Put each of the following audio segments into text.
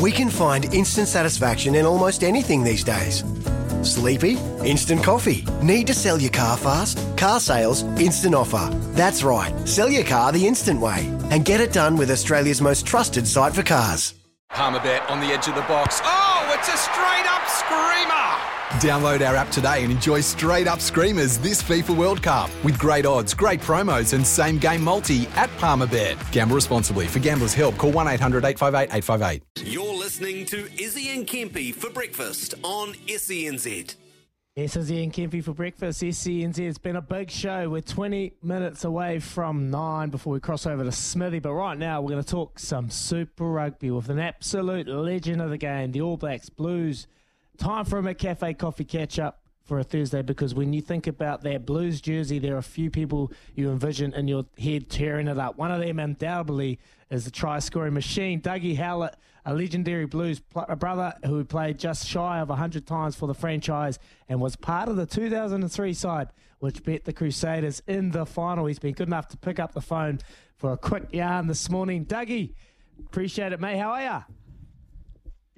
We can find instant satisfaction in almost anything these days. Sleepy? Instant coffee. Need to sell your car fast? Car sales, instant offer. That's right, sell your car the instant way and get it done with Australia's most trusted site for cars. Palmerbet on the edge of the box. Oh, it's a straight up screamer! Download our app today and enjoy straight up screamers this FIFA World Cup with great odds, great promos, and same game multi at Palmerbet. Gamble responsibly. For gamblers' help, call 1 800 858 858. You're listening to Izzy and Kempy for breakfast on SENZ. This is Ian Kempy for breakfast. SENZ. It's been a big show. We're 20 minutes away from nine before we cross over to Smithy. But right now, we're going to talk some Super Rugby with an absolute legend of the game, the All Blacks Blues. Time for a McCafe coffee catch up for a Thursday because when you think about that Blues jersey, there are a few people you envision in your head tearing it up. One of them, undoubtedly, is the try scoring machine, Dougie Howlett, a legendary Blues pl- brother who played just shy of 100 times for the franchise and was part of the 2003 side, which beat the Crusaders in the final. He's been good enough to pick up the phone for a quick yarn this morning. Dougie, appreciate it, mate. How are you?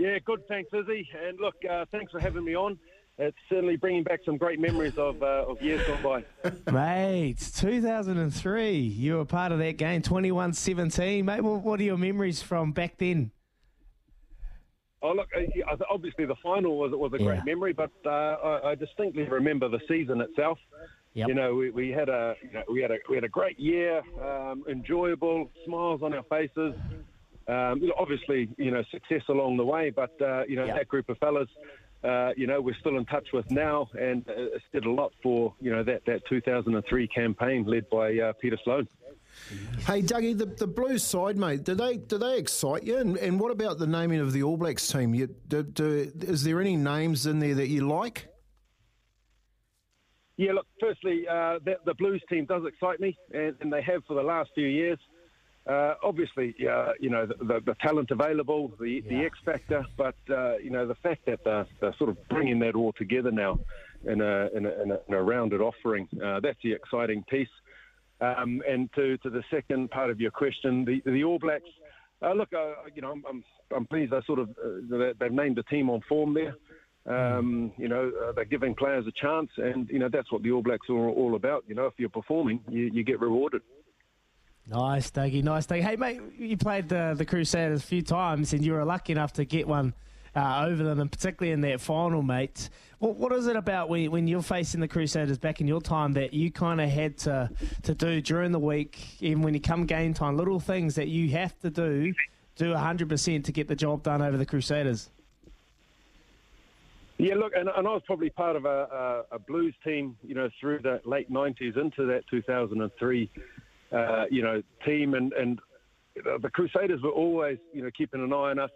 Yeah, good. Thanks, Izzy. And look, uh, thanks for having me on. It's certainly bringing back some great memories of uh, of years gone by. Mate, 2003. You were part of that game, 21 17. Mate, what are your memories from back then? Oh, look, uh, obviously the final was was a great memory, but uh, I, I distinctly remember the season itself. Yep. You know, we, we had a you know, we had a we had a great year, um, enjoyable, smiles on our faces. Um, you know, obviously, you know, success along the way, but uh, you know Yep. that group of fellas, uh, you know, we're still in touch with now, and uh, it's did a lot for you know that that 2003 campaign led by uh, Peter Sloane. Hey, Dougie, the, the Blues side, mate, do they do they excite you? And, and what about the naming of the All Blacks team? You, do, do, is there any names in there that you like? Yeah, look, firstly, uh, the, the Blues team does excite me, and, and they have for the last few years. Uh, obviously, uh, you know, the, the, the talent available, the, the X factor, but, uh, you know, the fact that they're, they're sort of bringing that all together now in a, in a, in a, in a rounded offering, uh, that's the exciting piece. Um, and to, to the second part of your question, the, the All Blacks, uh, look, uh, you know, I'm, I'm, I'm pleased they sort of, uh, they- they've named a team on form there. Um, you know, uh, they're giving players a chance, and you know that's what the All Blacks are all about. You know, if you're performing, you, you get rewarded. Nice, Dougie. Nice, Dougie. Hey, mate, you played the, the Crusaders a few times and you were lucky enough to get one uh, over them, and particularly in that final, mate. What, what is it about when, when you're facing the Crusaders back in your time that you kind of had to, to do during the week, even when you come game time, little things that you have to do, do 100% to get the job done over the Crusaders? Yeah, look, and, and I was probably part of a, a, a Blues team, you know, through the late '90s into that 2003, uh, you know, team, and and the Crusaders were always, you know, keeping an eye on us,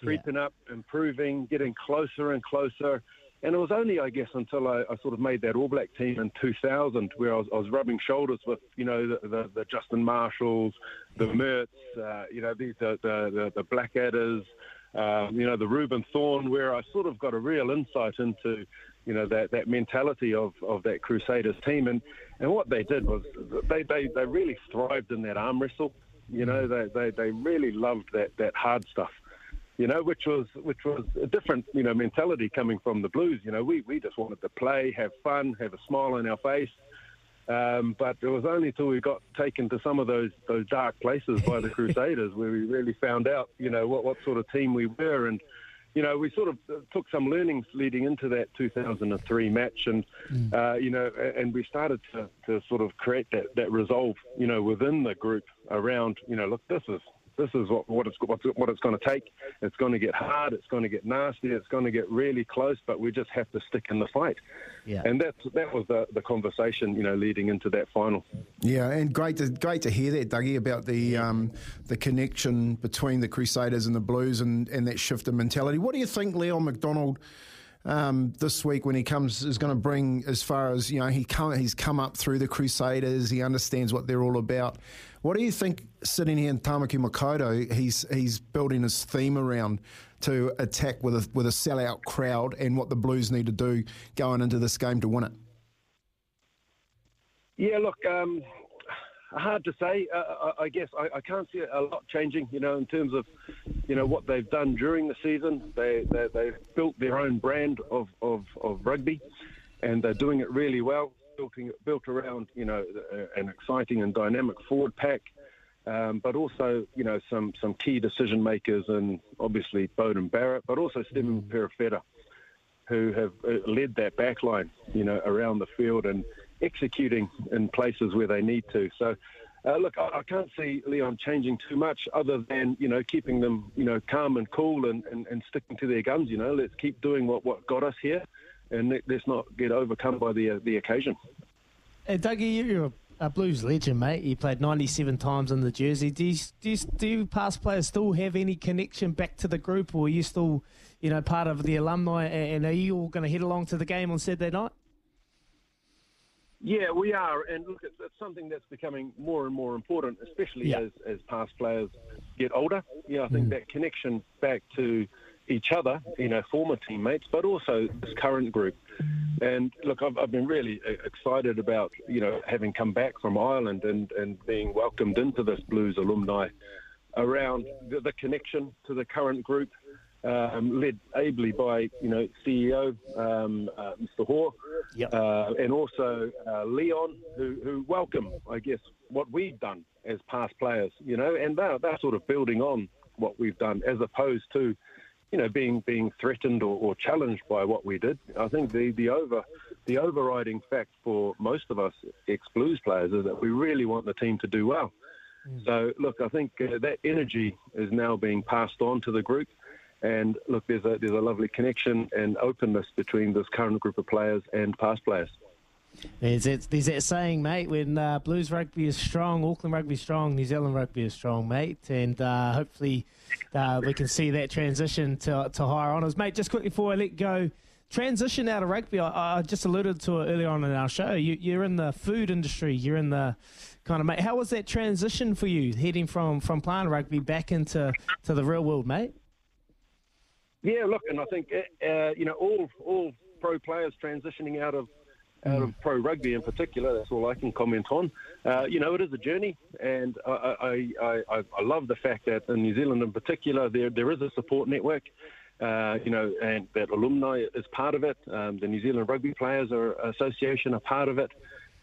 creeping up, improving, getting closer and closer. And it was only, I guess, until I, I sort of made that All Black team in 2000, where I was, I was rubbing shoulders with, you know, the, the, the Justin Marshalls, the Mehrts, uh, you know, these the the, the, the Blackadders, um, you know, the Reuben Thorne, where I sort of got a real insight into, you know, that, that mentality of, of that Crusaders team. And, and what they did was they, they, they really thrived in that arm wrestle. You know, they, they, they really loved that, that hard stuff. You know, which was which was a different you know mentality coming from the Blues. You know, we, we just wanted to play, have fun, have a smile on our face. Um, but it was only until we got taken to some of those those dark places by the Crusaders where we really found out, you know, what, what sort of team we were. And, you know, we sort of uh, took some learnings leading into that 2003 match. And, uh, you know, and we started to, to sort of create that, that resolve, you know, within the group around, you know, look, this is this is what what it's what, what it's going to take. It's going to get hard. It's going to get nasty. It's going to get really close. But we just have to stick in the fight. Yeah. And that that was the, the conversation, you know, leading into that final. Yeah, and great to great to hear that, Dougie, about the um, the connection between the Crusaders and the Blues and, and that shift in mentality. What do you think, Leon MacDonald? Um, this week when he comes is going to bring as far as you know he come, he's come up through the Crusaders. He understands what they're all about. What do you think sitting here in Tamaki Makaurau he's he's building his theme around to attack with a with a sellout crowd and what the Blues need to do going into this game to win it? Yeah, look, um, hard to say. Uh, I, I guess I, I can't see a lot changing, you know, in terms of, you know, what they've done during the season. They, they, they've built their own brand of, of, of rugby, and they're doing it really well, built, built around, you know, an exciting and dynamic forward pack. Um, but also, you know, some, some key decision makers, and obviously Beauden Barrett, but also Stephen Perofeta, who have uh, led that back line, you know, around the field and executing in places where they need to. So, uh, look, I, I, can't see Leon changing too much other than, you know, keeping them, you know, calm and cool and, and, and sticking to their guns, you know. Let's keep doing what, what got us here and let, us not get overcome by the, uh, the occasion. Hey, Dougie, you're a, a Blues legend, mate. You played 97 times in the jersey. Do you, do, you, do you past players still have any connection back to the group or are you still, you know, part of the alumni and are you all going to head along to the game on Saturday night? Yeah, we are, and look, it's, it's, something that's becoming more and more important, especially yeah. as, as past players get older. Yeah, I think mm. that connection back to each other, you know, former teammates, but also this current group. And look, I've, I've been really excited about, you know, having come back from Ireland and, and being welcomed into this Blues alumni around the, the connection to the current group, um, led ably by you know CEO um, uh, Mr. Hore, yep. uh, and also uh, Leon, who, who welcome, I guess, what we've done as past players, you know, and they're, they're sort of building on what we've done as opposed to, you know, being being threatened or, or challenged by what we did. I think the, the over the overriding fact for most of us ex Blues players is that we really want the team to do well. Mm. So, look, I think uh, that energy is now being passed on to the group. And look, there's a there's a lovely connection and openness between this current group of players and past players. There's that, there's that saying, mate, when uh, Blues rugby is strong, Auckland rugby is strong, New Zealand rugby is strong, mate. And uh, hopefully uh, we can see that transition to, to higher honours. Mate, just quickly before I let go, transition out of rugby, I, I just alluded to it earlier on in our show. You, you're in the food industry, you're in the kind of, mate, how was that transition for you, heading from, from playing rugby back into to the real world, mate? Yeah, look, and I think uh, you know all all pro players transitioning out of out of pro rugby in particular. That's all I can comment on. Uh, you know, it is a journey, and I, I, I, I, love the fact that in New Zealand in particular, there there is a support network. Uh, you know, and that alumni is part of it. Um, the New Zealand Rugby Players are, Association are part of it,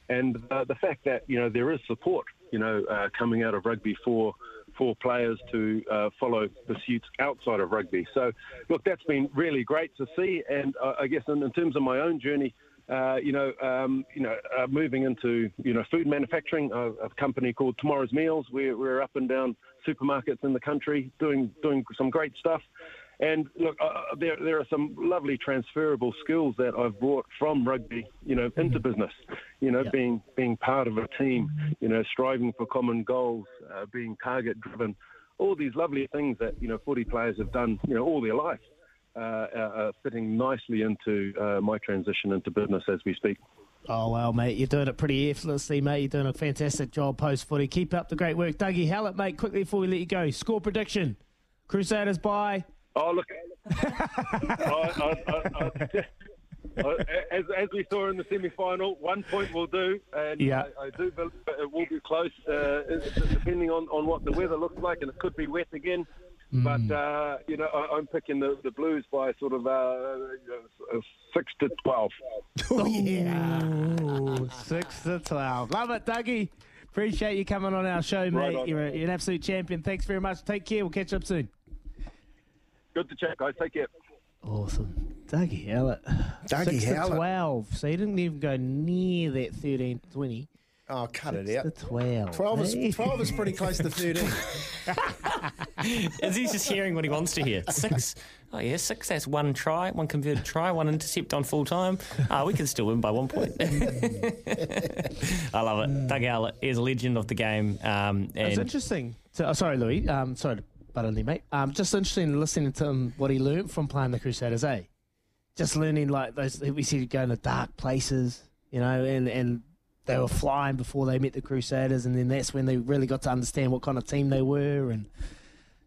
and uh, the fact that you know there is support. You know, uh, coming out of rugby for for players to uh, follow pursuits outside of rugby. So, look, that's been really great to see. And uh, I guess in, in, terms of my own journey, uh, you know, um, you know, uh, moving into you know food manufacturing, a, a company called Tomorrow's Meals. We're, we're up and down supermarkets in the country doing doing some great stuff. And look, uh, uh, there there are some lovely transferable skills that I've brought from rugby, you know, into mm-hmm. business. You know, yeah. being being part of a team, you know, striving for common goals, uh, being target driven, all these lovely things that you know footy players have done, you know, all their life, uh, uh, fitting nicely into uh, my transition into business as we speak. Oh, well, mate, you're doing it pretty effortlessly, mate. You're doing a fantastic job post footy. Keep up the great work. Dougie Howlett, mate, quickly before we let you go, score prediction Crusaders by Oh, look. I, I, I, as, as we saw in the semi-final, one point will do, and yeah. I, do believe it will be close, uh, depending on, on what the weather looks like, and it could be wet again. Mm. But uh, you know, I, am picking the, the Blues by sort of uh, six to twelve. Oh yeah, Ooh, six to twelve. Love it, Dougie. Appreciate you coming on our show, mate. Right you're, a, you're an absolute champion. Thanks very much. Take care. We'll catch up soon. Good to chat, guys. Take care. Awesome. Dougie Howlett. Dougie Six Howlett. to 12. So he didn't even go near that 13 20. Oh, cut it The out. 12. 12 Hey. is, 12 is pretty close to 13. Is he just hearing what he wants to hear? Six. Oh, yeah, six. That's one try, one converted try, one intercept on full time. Ah, we can still win by one point. I love it. Doug Howlett is a legend of the game. Um, It's interesting. To, oh, sorry, Louis. Um, sorry to in there, mate. Um, just interesting in listening to him, what he learned from playing the Crusaders, eh? Just learning like those. We see going to dark places, you know, and and they were flying before they met the Crusaders, and then that's when they really got to understand what kind of team they were, and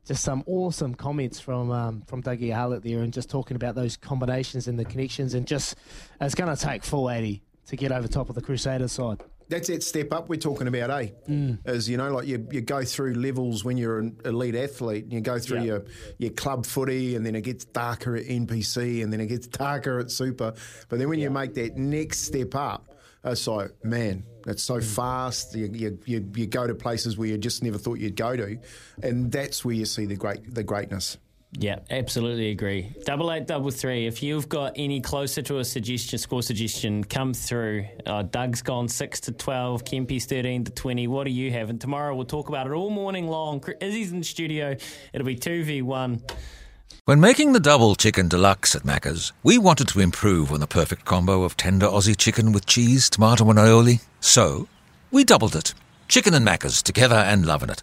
just some awesome comments from um, from Dougie Howlett there, and just talking about those combinations and the connections, and just it's going to take full eighty to get over top of the Crusaders side. That's that step up we're talking about, eh? Mm. Is you know, like you, you go through levels when you're an elite athlete, and you go through your your club footy, and then it gets darker at NPC, and then it gets darker at Super. But then when you make that next step up, it's like, man, it's so fast. You, you, you, you go to places where you just never thought you'd go to, and that's where you see the great the greatness. Yeah, absolutely agree. Double eight, double three. If you've got any closer to a suggestion, score suggestion, come through. Uh, Doug's gone six to twelve. Kempy's thirteen to twenty. What do you have? And tomorrow we'll talk about it all morning long. Izzy's in the studio. It'll be two v one. When making the double chicken deluxe at Macca's, we wanted to improve on the perfect combo of tender Aussie chicken with cheese, tomato, and aioli. So, we doubled it. Chicken and Macca's together and loving it.